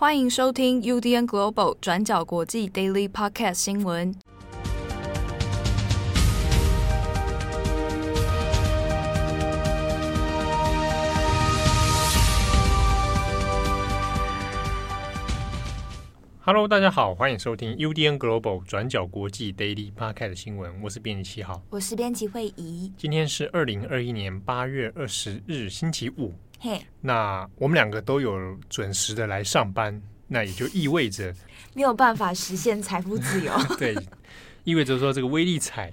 欢迎收听 UDN Global 转角国际 Daily Podcast 新闻。Hello，大家好，欢迎收听 UDN Global 转角国际 Daily Podcast 新闻。我是编辑七号，我是编辑慧仪。今天是二零二一年八月二十日，星期五。嘿那我们两个都有准时的来上班，那也就意味着没有办法实现财富自由。对，意味着说这个威力彩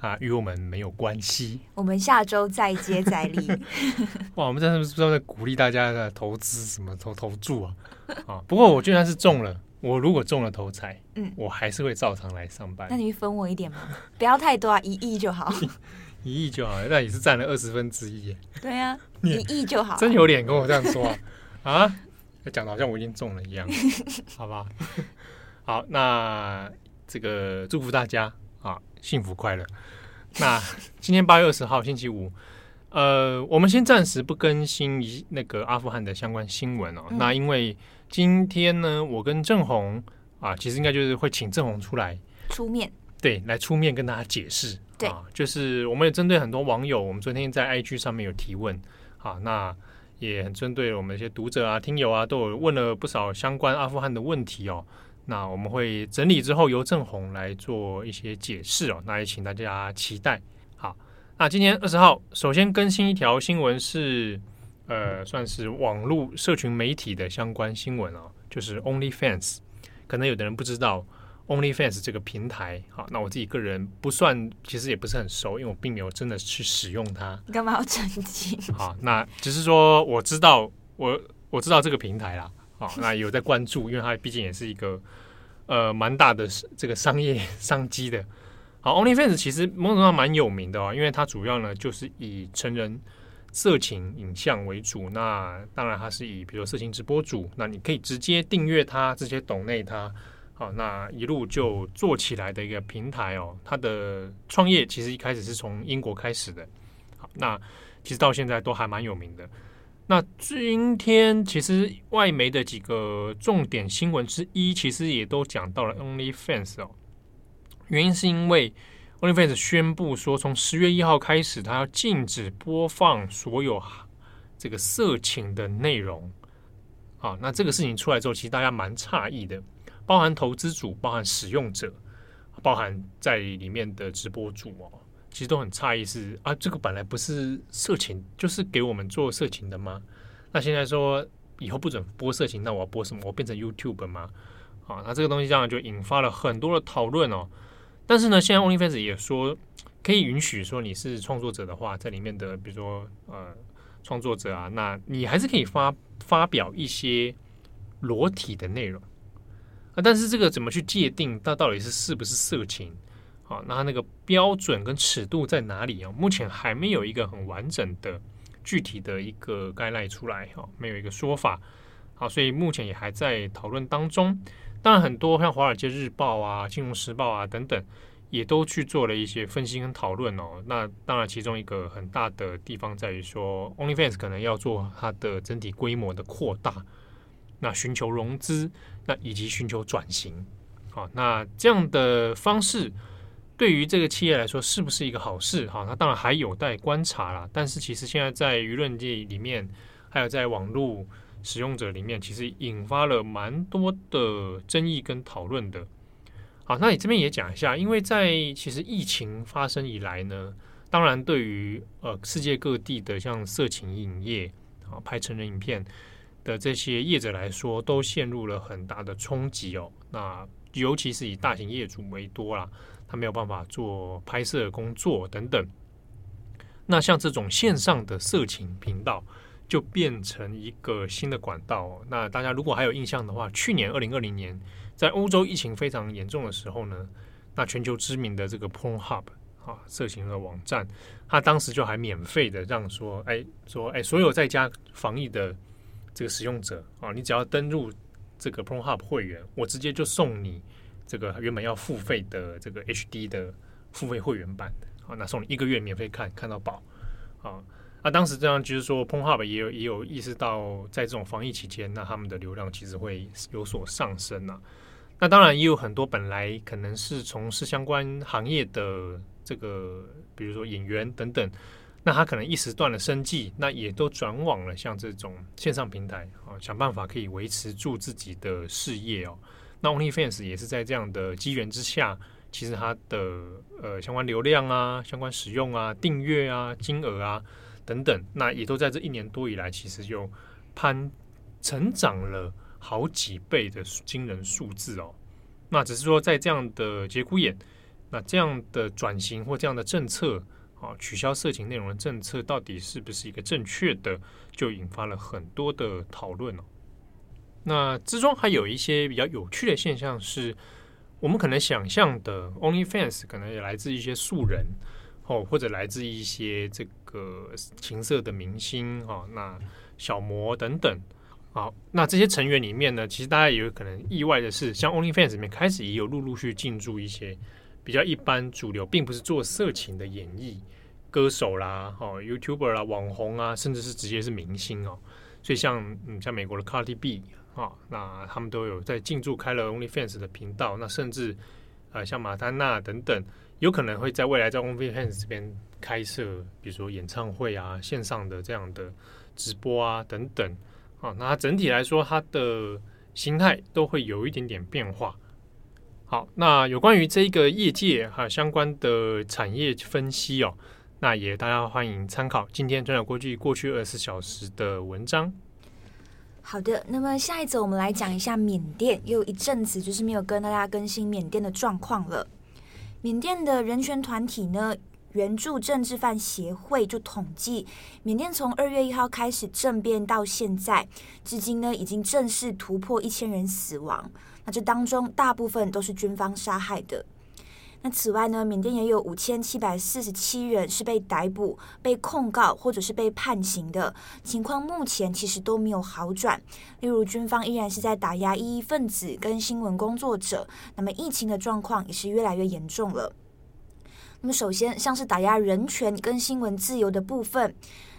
啊与我们没有关系。我们下周再接再厉。哇，我们在是不是在鼓励大家的投资什么投投注啊？啊，不过我就算是中了，我如果中了头彩，嗯，我还是会照常来上班。那你分我一点吗？不要太多啊，一亿就好。一亿就好，那也是占了二十分之一。对呀、啊，一亿就好。真有脸跟我这样说啊？啊，讲的好像我已经中了一样，好吧？好，那这个祝福大家啊，幸福快乐。那今天八月二十号星期五，呃，我们先暂时不更新一那个阿富汗的相关新闻哦。嗯、那因为今天呢，我跟郑红啊，其实应该就是会请郑红出来出面，对，来出面跟大家解释。啊，就是我们也针对很多网友，我们昨天在 IG 上面有提问，啊，那也很针对我们一些读者啊、听友啊，都有问了不少相关阿富汗的问题哦。那我们会整理之后由郑红来做一些解释哦。那也请大家期待。好，那今天二十号，首先更新一条新闻是，呃，算是网络社群媒体的相关新闻哦，就是 OnlyFans，可能有的人不知道。OnlyFans 这个平台，好，那我自己个人不算，其实也不是很熟，因为我并没有真的去使用它。你干嘛要澄清？好，那只是说我知道，我我知道这个平台啦，好，那有在关注，因为它毕竟也是一个呃蛮大的这个商业商机的。好，OnlyFans 其实某种程度上蛮有名的哦，因为它主要呢就是以成人色情影像为主。那当然它是以比如说色情直播主，那你可以直接订阅它，直接懂内它。好，那一路就做起来的一个平台哦，它的创业其实一开始是从英国开始的。好，那其实到现在都还蛮有名的。那今天其实外媒的几个重点新闻之一，其实也都讲到了 OnlyFans 哦。原因是因为 OnlyFans 宣布说，从十月一号开始，它要禁止播放所有这个色情的内容。好，那这个事情出来之后，其实大家蛮诧异的。包含投资组、包含使用者、包含在里面的直播主哦，其实都很诧异是啊，这个本来不是色情，就是给我们做色情的吗？那现在说以后不准播色情，那我要播什么？我变成 YouTube 吗？啊，那这个东西这样就引发了很多的讨论哦。但是呢，现在 OnlyFans 也说可以允许说你是创作者的话，在里面的比如说呃创作者啊，那你还是可以发发表一些裸体的内容。啊，但是这个怎么去界定它到底是是不是色情？好，那它那个标准跟尺度在哪里啊？目前还没有一个很完整的、具体的一个概念出来，哈，没有一个说法。好，所以目前也还在讨论当中。当然，很多像《华尔街日报》啊、《金融时报》啊等等，也都去做了一些分析跟讨论哦。那当然，其中一个很大的地方在于说，OnlyFans 可能要做它的整体规模的扩大。那寻求融资，那以及寻求转型，好，那这样的方式对于这个企业来说是不是一个好事？好，那当然还有待观察啦。但是其实现在在舆论界里面，还有在网络使用者里面，其实引发了蛮多的争议跟讨论的。好，那你这边也讲一下，因为在其实疫情发生以来呢，当然对于呃世界各地的像色情影业啊，拍成人影片。的这些业者来说，都陷入了很大的冲击哦。那尤其是以大型业主为多啦，他没有办法做拍摄工作等等。那像这种线上的色情频道，就变成一个新的管道。那大家如果还有印象的话，去年二零二零年，在欧洲疫情非常严重的时候呢，那全球知名的这个 Pornhub 啊，色情的网站，他当时就还免费的让说，哎，说哎，所有在家防疫的。这个使用者啊，你只要登入这个 Pornhub 会员，我直接就送你这个原本要付费的这个 HD 的付费会员版啊，那送你一个月免费看看到饱啊。啊，当时这样就是说，Pornhub 也有也有意识到，在这种防疫期间，那他们的流量其实会有所上升啊。那当然也有很多本来可能是从事相关行业的这个，比如说演员等等，那他可能一时断了生计，那也都转往了像这种线上平台啊，想办法可以维持住自己的事业哦。那 OnlyFans 也是在这样的机缘之下，其实它的呃相关流量啊、相关使用啊、订阅啊、金额啊等等，那也都在这一年多以来，其实就攀成长了。好几倍的惊人数字哦，那只是说在这样的节骨眼，那这样的转型或这样的政策啊，取消色情内容的政策到底是不是一个正确的，就引发了很多的讨论哦。那之中还有一些比较有趣的现象是，我们可能想象的 OnlyFans 可能也来自一些素人哦，或者来自一些这个情色的明星啊，那小模等等。好，那这些成员里面呢，其实大家也有可能意外的是，像 OnlyFans 里面开始也有陆陆续续进驻一些比较一般主流，并不是做色情的演绎歌手啦、哦 YouTuber 啦、网红啊，甚至是直接是明星哦。所以像嗯，像美国的 Cardi B 啊、哦，那他们都有在进驻开了 OnlyFans 的频道。那甚至呃，像马丹娜等等，有可能会在未来在 OnlyFans 这边开设，比如说演唱会啊、线上的这样的直播啊等等。好，那整体来说，它的形态都会有一点点变化。好，那有关于这个业界还有相关的产业分析哦，那也大家欢迎参考今天转角国际过去二十四小时的文章。好的，那么下一则我们来讲一下缅甸，又一阵子就是没有跟大家更新缅甸的状况了。缅甸的人权团体呢，援助政治犯协会就统计，缅甸从二月一号开始政变到现在，至今呢已经正式突破一千人死亡。那这当中大部分都是军方杀害的。那此外呢，缅甸也有五千七百四十七人是被逮捕、被控告或者是被判刑的情况，目前其实都没有好转。例如，军方依然是在打压异议分子跟新闻工作者，那么疫情的状况也是越来越严重了。那么，首先像是打压人权跟新闻自由的部分，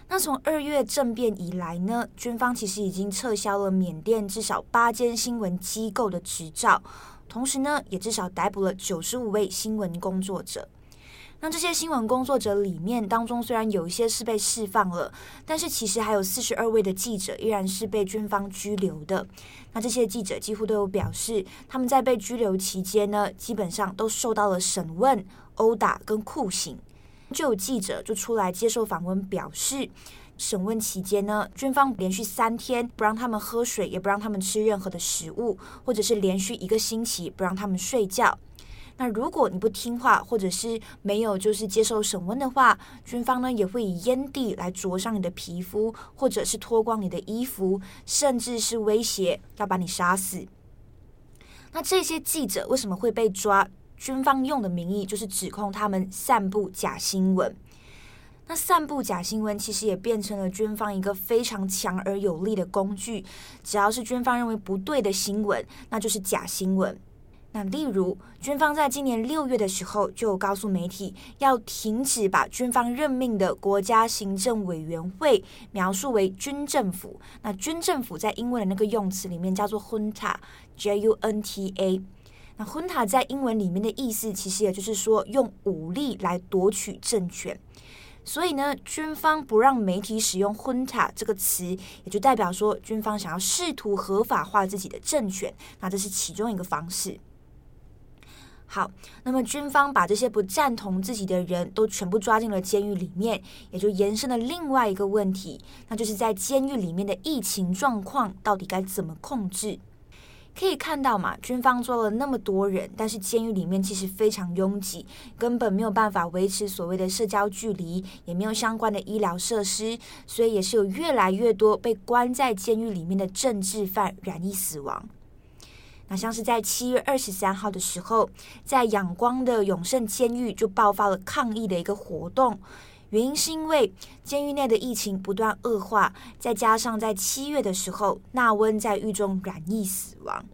那从二月政变以来呢，军方其实已经撤销了缅甸至少八间新闻机构的执照，同时呢，也至少逮捕了九十五位新闻工作者。那这些新闻工作者里面当中，虽然有一些是被释放了，但是其实还有四十二位的记者依然是被军方拘留的。那这些记者几乎都有表示，他们在被拘留期间呢，基本上都受到了审问。殴打跟酷刑，就有记者就出来接受访问，表示审问期间呢，军方连续三天不让他们喝水，也不让他们吃任何的食物，或者是连续一个星期不让他们睡觉。那如果你不听话，或者是没有就是接受审问的话，军方呢也会以烟蒂来灼伤你的皮肤，或者是脱光你的衣服，甚至是威胁要把你杀死。那这些记者为什么会被抓？军方用的名义就是指控他们散布假新闻，那散布假新闻其实也变成了军方一个非常强而有力的工具。只要是军方认为不对的新闻，那就是假新闻。那例如，军方在今年六月的时候就告诉媒体，要停止把军方任命的国家行政委员会描述为军政府。那军政府在英文的那个用词里面叫做 Junta，J-U-N-T-A。那 Junta 在英文里面的意思，其实也就是说用武力来夺取政权。所以呢，军方不让媒体使用 Junta 这个词，也就代表说军方想要试图合法化自己的政权。那这是其中一个方式。好，那么军方把这些不赞同自己的人都全部抓进了监狱里面，也就延伸了另外一个问题，那就是在监狱里面的疫情状况到底该怎么控制？可以看到嘛，军方抓了那么多人，但是监狱里面其实非常拥挤，根本没有办法维持所谓的社交距离，也没有相关的医疗设施，所以也是有越来越多被关在监狱里面的政治犯染疫死亡。那像是在七月二十三号的时候，在仰光的永盛监狱就爆发了抗议的一个活动。原因是因为监狱内的疫情不断恶化，再加上在七月的时候，纳温在狱中染疫死亡。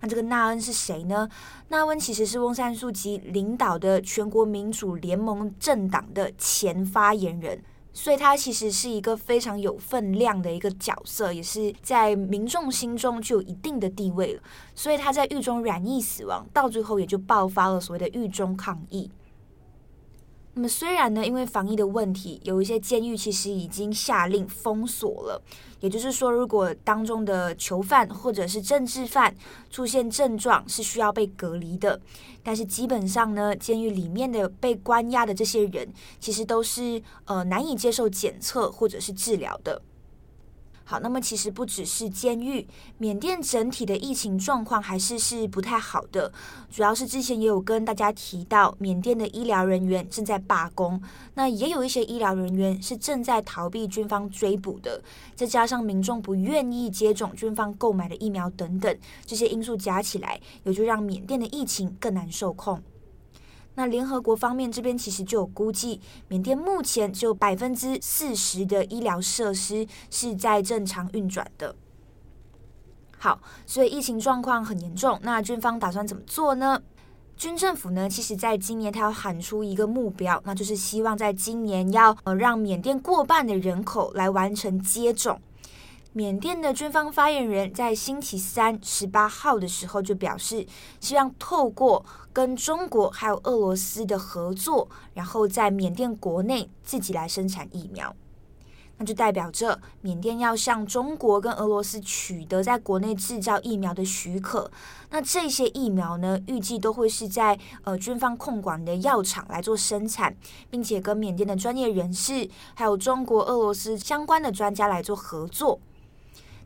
那这个纳恩是谁呢？纳温其实是翁山苏姬领导的全国民主联盟政党的前发言人。所以他其实是一个非常有分量的一个角色，也是在民众心中具有一定的地位了。所以他在狱中染疫死亡，到最后也就爆发了所谓的狱中抗议。那么虽然呢，因为防疫的问题，有一些监狱其实已经下令封锁了。也就是说，如果当中的囚犯或者是政治犯出现症状，是需要被隔离的。但是基本上呢，监狱里面的被关押的这些人，其实都是呃难以接受检测或者是治疗的。好，那么其实不只是监狱，缅甸整体的疫情状况还是是不太好的。主要是之前也有跟大家提到，缅甸的医疗人员正在罢工，那也有一些医疗人员是正在逃避军方追捕的。再加上民众不愿意接种军方购买的疫苗等等，这些因素加起来，也就让缅甸的疫情更难受控。那联合国方面这边其实就有估计，缅甸目前只有百分之四十的医疗设施是在正常运转的。好，所以疫情状况很严重。那军方打算怎么做呢？军政府呢，其实在今年他要喊出一个目标，那就是希望在今年要呃让缅甸过半的人口来完成接种。缅甸的军方发言人，在星期三十八号的时候就表示，希望透过跟中国还有俄罗斯的合作，然后在缅甸国内自己来生产疫苗。那就代表着缅甸要向中国跟俄罗斯取得在国内制造疫苗的许可。那这些疫苗呢，预计都会是在呃军方控管的药厂来做生产，并且跟缅甸的专业人士，还有中国、俄罗斯相关的专家来做合作。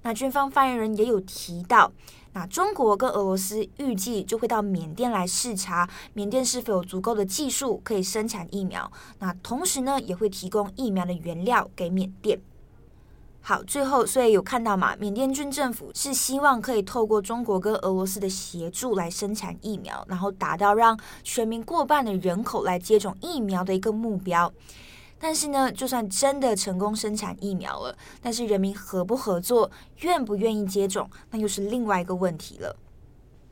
那军方发言人也有提到，那中国跟俄罗斯预计就会到缅甸来视察，缅甸是否有足够的技术可以生产疫苗。那同时呢，也会提供疫苗的原料给缅甸。好，最后所以有看到嘛，缅甸军政府是希望可以透过中国跟俄罗斯的协助来生产疫苗，然后达到让全民过半的人口来接种疫苗的一个目标。但是呢，就算真的成功生产疫苗了，但是人民合不合作、愿不愿意接种，那又是另外一个问题了。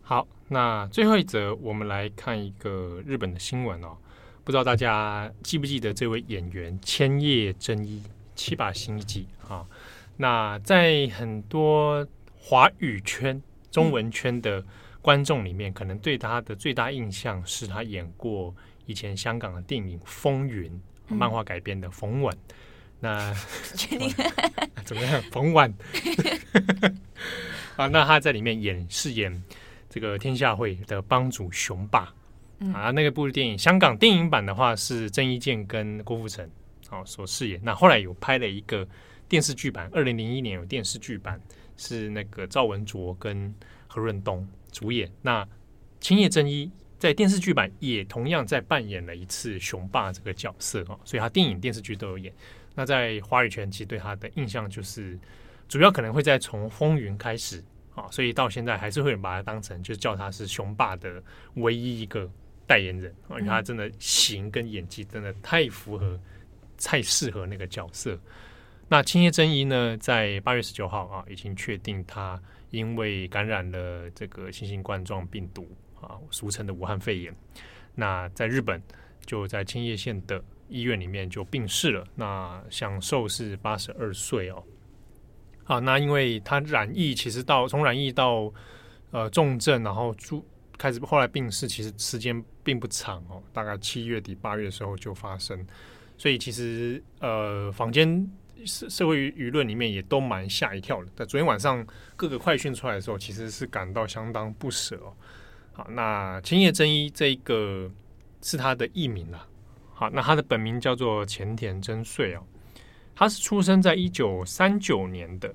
好，那最后一则，我们来看一个日本的新闻哦。不知道大家记不记得这位演员千叶真一七把星一记啊？那在很多华语圈、中文圈的观众里面，可能对他的最大印象是他演过以前香港的电影《风云》。漫画改编的冯婉，那 怎么样？冯婉 啊，那他在里面演饰演这个天下会的帮主雄霸啊。那个部电影，香港电影版的话是郑伊健跟郭富城啊所饰演。那后来有拍了一个电视剧版，二零零一年有电视剧版，是那个赵文卓跟何润东主演。那青叶真一。在电视剧版也同样在扮演了一次雄霸这个角色哦，所以他电影电视剧都有演。那在华语圈其实对他的印象就是，主要可能会在从《风云》开始啊，所以到现在还是会把他当成就叫他是雄霸的唯一一个代言人，因为他真的型跟演技真的太符合、太适合那个角色。那青叶真一呢，在八月十九号啊，已经确定他因为感染了这个新型冠状病毒。啊，俗称的武汉肺炎。那在日本，就在千叶县的医院里面就病逝了。那享寿是八十二岁哦。好，那因为他染疫，其实到从染疫到呃重症，然后住开始后来病逝，其实时间并不长哦，大概七月底八月的时候就发生。所以其实呃，坊间社社会舆论里面也都蛮吓一跳的。在昨天晚上各个快讯出来的时候，其实是感到相当不舍哦。好，那千叶真一这一个是他的艺名了。好，那他的本名叫做前田真穗哦。他是出生在一九三九年的。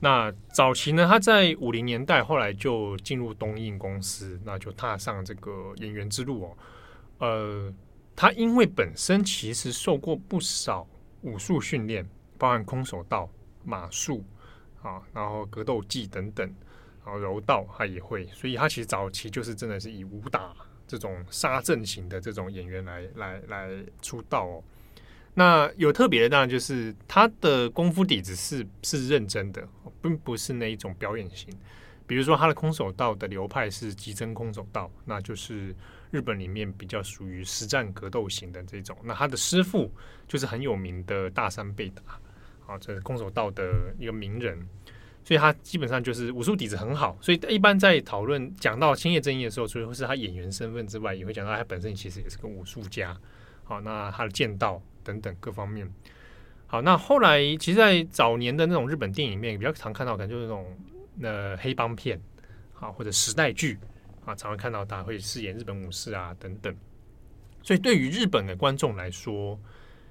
那早期呢，他在五零年代，后来就进入东映公司，那就踏上这个演员之路哦。呃，他因为本身其实受过不少武术训练，包含空手道、马术啊，然后格斗技等等。然后柔道他也会，所以他其实早期就是真的是以武打这种杀阵型的这种演员来来来出道哦。那有特别的，当然就是他的功夫底子是是认真的，并不是那一种表演型。比如说他的空手道的流派是极真空手道，那就是日本里面比较属于实战格斗型的这种。那他的师傅就是很有名的大山倍达，啊，这是空手道的一个名人，所以他基本上就是武术底子很好。所以一般在讨论讲到青叶正义的时候，除了是他演员身份之外，也会讲到他本身其实也是个武术家。好，那他的剑道等等各方面。好，那后来其实，在早年的那种日本电影里面，比较常看到，可能就是那种。那黑帮片，啊，或者时代剧，啊，常常看到他会饰演日本武士啊等等。所以对于日本的观众来说，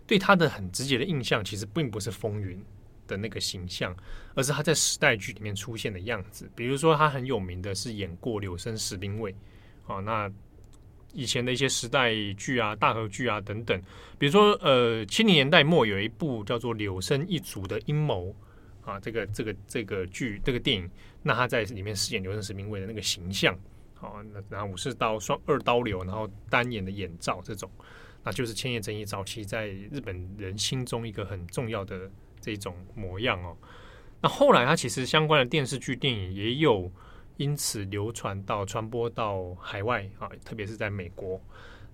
对他的很直接的印象，其实并不是风云的那个形象，而是他在时代剧里面出现的样子。比如说，他很有名的是演过柳生十兵卫，啊，那以前的一些时代剧啊、大河剧啊等等。比如说，呃，七零年代末有一部叫做《柳生一族的阴谋》。啊，这个这个这个剧这个电影，那他在里面饰演柳生十兵卫的那个形象，好，那然后武士刀双二刀流，然后单眼的眼罩这种，那就是千叶真一早期在日本人心中一个很重要的这种模样哦。那后来他其实相关的电视剧、电影也有因此流传到传播到海外啊，特别是在美国。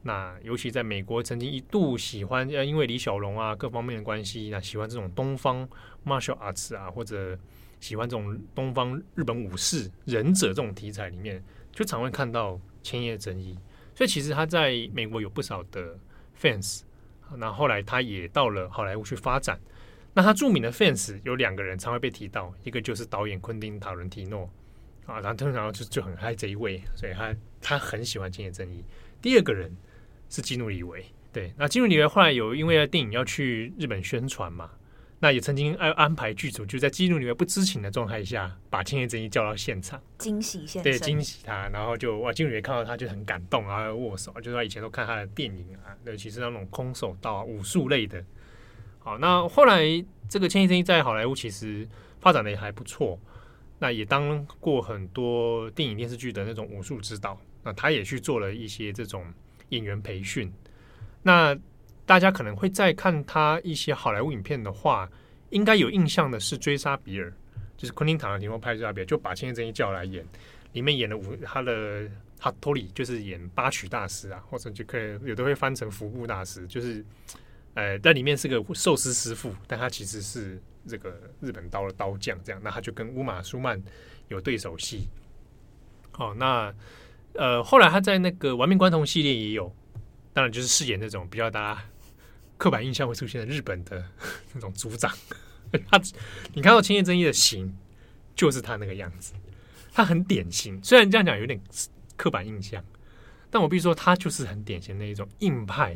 那尤其在美国，曾经一度喜欢，呃，因为李小龙啊各方面的关系，那喜欢这种东方 martial arts 啊，或者喜欢这种东方日本武士忍者这种题材里面，就常会看到千叶真一。所以其实他在美国有不少的 fans。那后来他也到了好莱坞去发展。那他著名的 fans 有两个人常会被提到，一个就是导演昆汀塔伦提诺啊，然后通常就就很爱这一位，所以他他很喜欢千叶正义。第二个人。是基努里维，对，那基努里维后来有因为电影要去日本宣传嘛，那也曾经安安排剧组就在基努里维不知情的状态下，把千叶正义叫到现场，惊喜现对，惊喜他，然后就哇，基努里维看到他就很感动啊，握手，就是他以前都看他的电影啊，尤其是那种空手道啊、武术类的。好，那后来这个千叶真一在好莱坞其实发展的也还不错，那也当过很多电影电视剧的那种武术指导，那他也去做了一些这种。演员培训，那大家可能会在看他一些好莱坞影片的话，应该有印象的是《追杀比尔》，就是昆汀塔伦提诺拍《追杀比尔》，就把千叶真一叫来演，里面演了五他的哈托里，就是演八曲大师啊，或者就可以有的会翻成服部大师，就是呃在里面是个寿司师傅，但他其实是这个日本刀的刀匠，这样，那他就跟乌玛舒曼有对手戏。好，那。呃，后来他在那个《玩命关头》系列也有，当然就是饰演那种比较大家刻板印象会出现的日本的那种组长。他，你看到青叶真一的型，就是他那个样子，他很典型。虽然这样讲有点刻板印象，但我必须说，他就是很典型的一种硬派、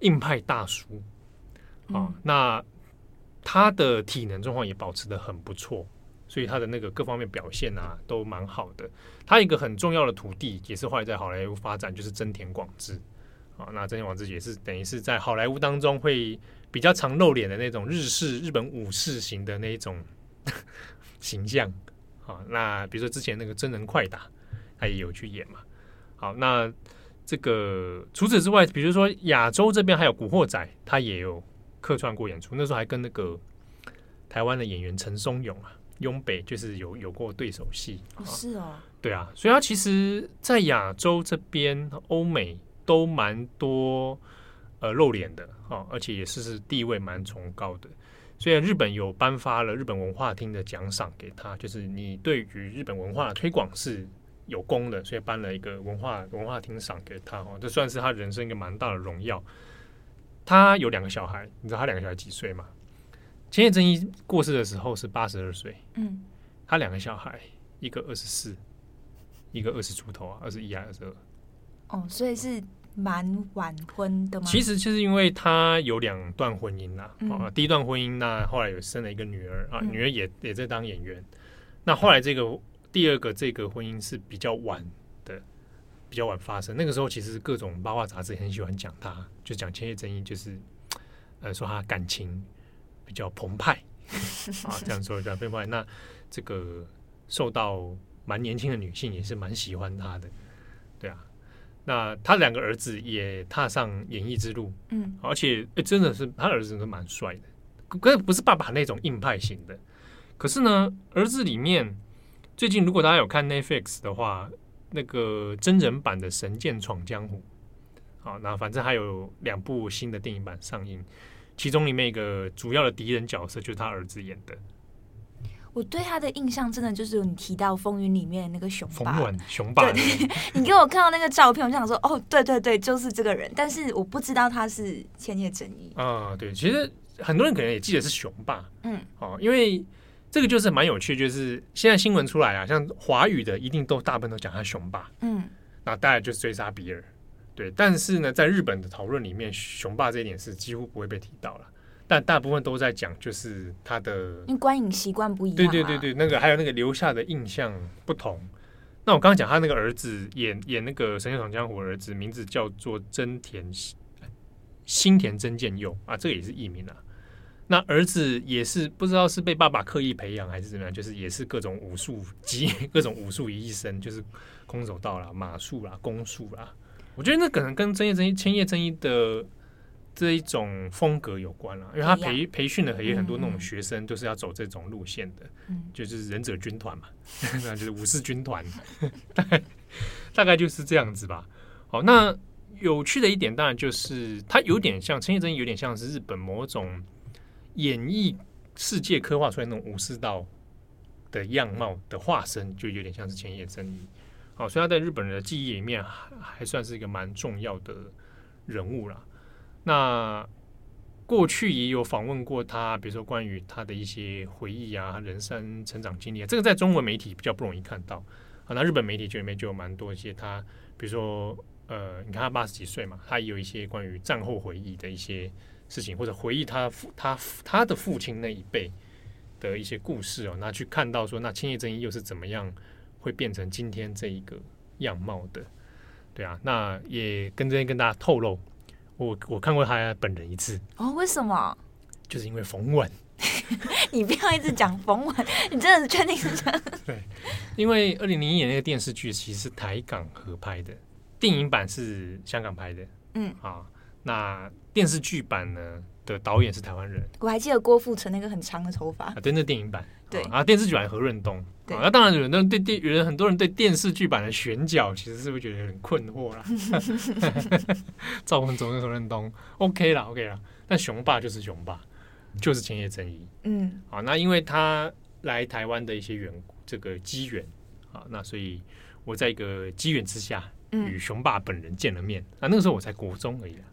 硬派大叔。啊、哦，那他的体能状况也保持的很不错。所以他的那个各方面表现啊，都蛮好的。他一个很重要的徒弟，也是后来在好莱坞发展，就是真田广志啊。那真田广志也是等于是在好莱坞当中会比较常露脸的那种日式日本武士型的那一种 形象啊。那比如说之前那个真人快打，他也有去演嘛。好，那这个除此之外，比如说亚洲这边还有古惑仔，他也有客串过演出。那时候还跟那个台湾的演员陈松勇啊。雍北就是有有过对手戏，是哦，对啊，所以他其实，在亚洲这边、欧美都蛮多呃露脸的啊，而且也是是地位蛮崇高的。所以日本有颁发了日本文化厅的奖赏给他，就是你对于日本文化的推广是有功的，所以颁了一个文化文化厅赏给他哦，这算是他人生一个蛮大的荣耀。他有两个小孩，你知道他两个小孩几岁吗？千叶真一过世的时候是八十二岁，嗯，他两个小孩，一个二十四，一个二十出头啊，二十一还二十二，哦，所以是蛮晚婚的吗？其实就是因为他有两段婚姻啦，啊，嗯、第一段婚姻那后来有生了一个女儿啊，女儿也也在当演员，那后来这个第二个这个婚姻是比较晚的，比较晚发生，那个时候其实各种八卦杂志很喜欢讲他，就讲千叶真一就是，呃，说他感情。比较澎湃 啊，这样说比较澎湃。那这个受到蛮年轻的女性也是蛮喜欢他的，对啊。那他两个儿子也踏上演艺之路，嗯，而且诶真的是他儿子真的蛮帅的，可是不是爸爸那种硬派型的。可是呢，儿子里面最近如果大家有看 Netflix 的话，那个真人版的《神剑闯江湖》，好，那反正还有两部新的电影版上映，其中里面一个主要的敌人角色就是他儿子演的。我对他的印象真的就是你提到《风云》里面的那个熊霸，雄霸。对，你给我看到那个照片，我就想说，哦，对对对，就是这个人。但是我不知道他是千叶真一啊。对，其实很多人可能也记得是熊霸，嗯，哦，因为这个就是蛮有趣，就是现在新闻出来啊，像华语的一定都大部分都讲他雄霸，嗯，那大家就是追杀比尔，对。但是呢，在日本的讨论里面，雄霸这一点是几乎不会被提到了。但大部分都在讲，就是他的，因为观影习惯不一样。对对对对，那个还有那个留下的印象不同。那我刚刚讲他那个儿子演演那个《神剑闯江湖》的儿子，名字叫做真田新田真剑佑啊，这个也是艺名啊。那儿子也是不知道是被爸爸刻意培养还是怎么样，就是也是各种武术集 各种武术于一身，就是空手道啦、马术啦、弓术啦。我觉得那可能跟真叶真一、千叶真一的。这一种风格有关了，因为他培培训的也很多那种学生，都是要走这种路线的，嗯、就是忍者军团嘛，那就是武士军团，大概大概就是这样子吧。好，那有趣的一点当然就是，它有点像千叶真一，有点像是日本某种演绎世界刻画出来那种武士道的样貌的化身，就有点像是千叶真一。好，所以他在日本人的记忆里面还还算是一个蛮重要的人物了。那过去也有访问过他，比如说关于他的一些回忆啊，人生成长经历啊，这个在中文媒体比较不容易看到啊。那日本媒体里面就有蛮多一些他，比如说呃，你看他八十几岁嘛，他也有一些关于战后回忆的一些事情，或者回忆他父他他的父亲那一辈的一些故事哦。那去看到说，那千叶真一又是怎么样会变成今天这一个样貌的？对啊，那也跟这边跟大家透露。我我看过他本人一次哦，为什么？就是因为冯文，你不要一直讲冯文，你真的是确定是这样？对，因为二零零一年那个电视剧其实是台港合拍的，电影版是香港拍的，嗯。啊，那电视剧版呢的导演是台湾人，我还记得郭富城那个很长的头发。啊，对，那电影版。对。啊，电视剧版何润东，那、啊、当然有人对电有人很多人对电视剧版的选角其实是不是觉得很困惑啦？赵文卓跟何润东，OK 啦，OK 啦，但雄霸就是雄霸，就是千叶真一，嗯，啊，那因为他来台湾的一些缘故，这个机缘。啊，那所以我在一个机缘之下与雄霸本人见了面，啊，那个时候我才国中而已啊，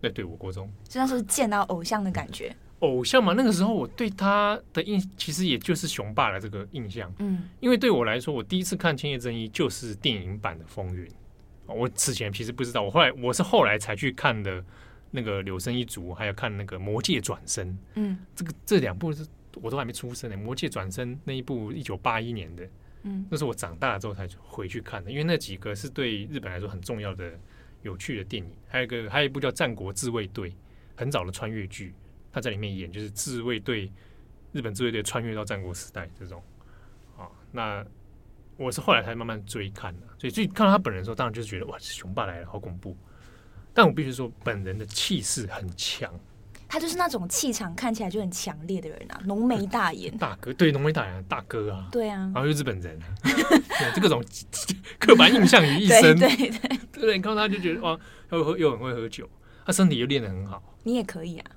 对对，我国中，就那时候见到偶像的感觉。偶像嘛，那个时候我对他的印其实也就是雄霸的这个印象，嗯，因为对我来说，我第一次看千叶真一就是电影版的《风云》，我此前其实不知道，我后来我是后来才去看的那个《柳生一族》，还有看那个《魔界转身》，嗯，这个这两部是我都还没出生呢，《魔界转身》那一部一九八一年的，嗯，那是我长大了之后才回去看的，因为那几个是对日本来说很重要的、有趣的电影，还有一个还有一部叫《战国自卫队》，很早的穿越剧。他在里面演就是自卫队，日本自卫队穿越到战国时代这种，啊，那我是后来才慢慢追看的，所以最看到他本人的时候，当然就是觉得哇，雄霸来了，好恐怖。但我必须说，本人的气势很强，他就是那种气场看起来就很强烈的人啊，浓眉大眼，大哥，对，浓眉大眼，大哥啊，对啊，然后又日本人，对，这各种 刻板印象于一身，对 对对，对，你看他就觉得哇，又喝又很会喝酒，他身体又练得很好，你也可以啊。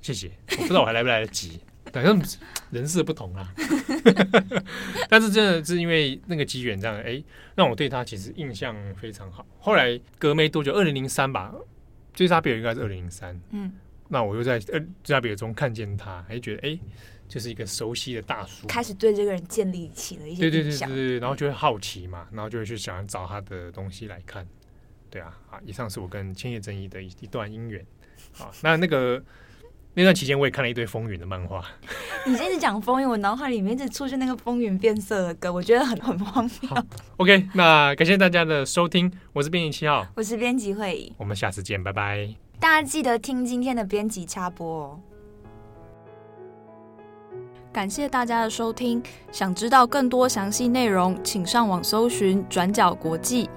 谢谢，我不知道我还来不来得及，反正人设不同啊。但是真的是因为那个机缘这样，哎、欸，让我对他其实印象非常好。后来隔没多久，二零零三吧，追杀比尔应该是二零零三。嗯，那我又在呃追杀比尔中看见他，还觉得哎、欸，就是一个熟悉的大叔，开始对这个人建立起了一些。对对对对对，然后就会好奇嘛，然后就会去想找他的东西来看。对啊，啊，以上是我跟千叶真一的一一段姻缘。好，那那个。那段期间，我也看了一堆风云的漫画。你一直讲风云，我脑海里面一直出现那个风云变色的歌，我觉得很很荒谬。OK，那感谢大家的收听，我是编辑七号，我是编辑会议，我们下次见，拜拜。大家记得听今天的编辑插播哦。感谢大家的收听，想知道更多详细内容，请上网搜寻转角国际。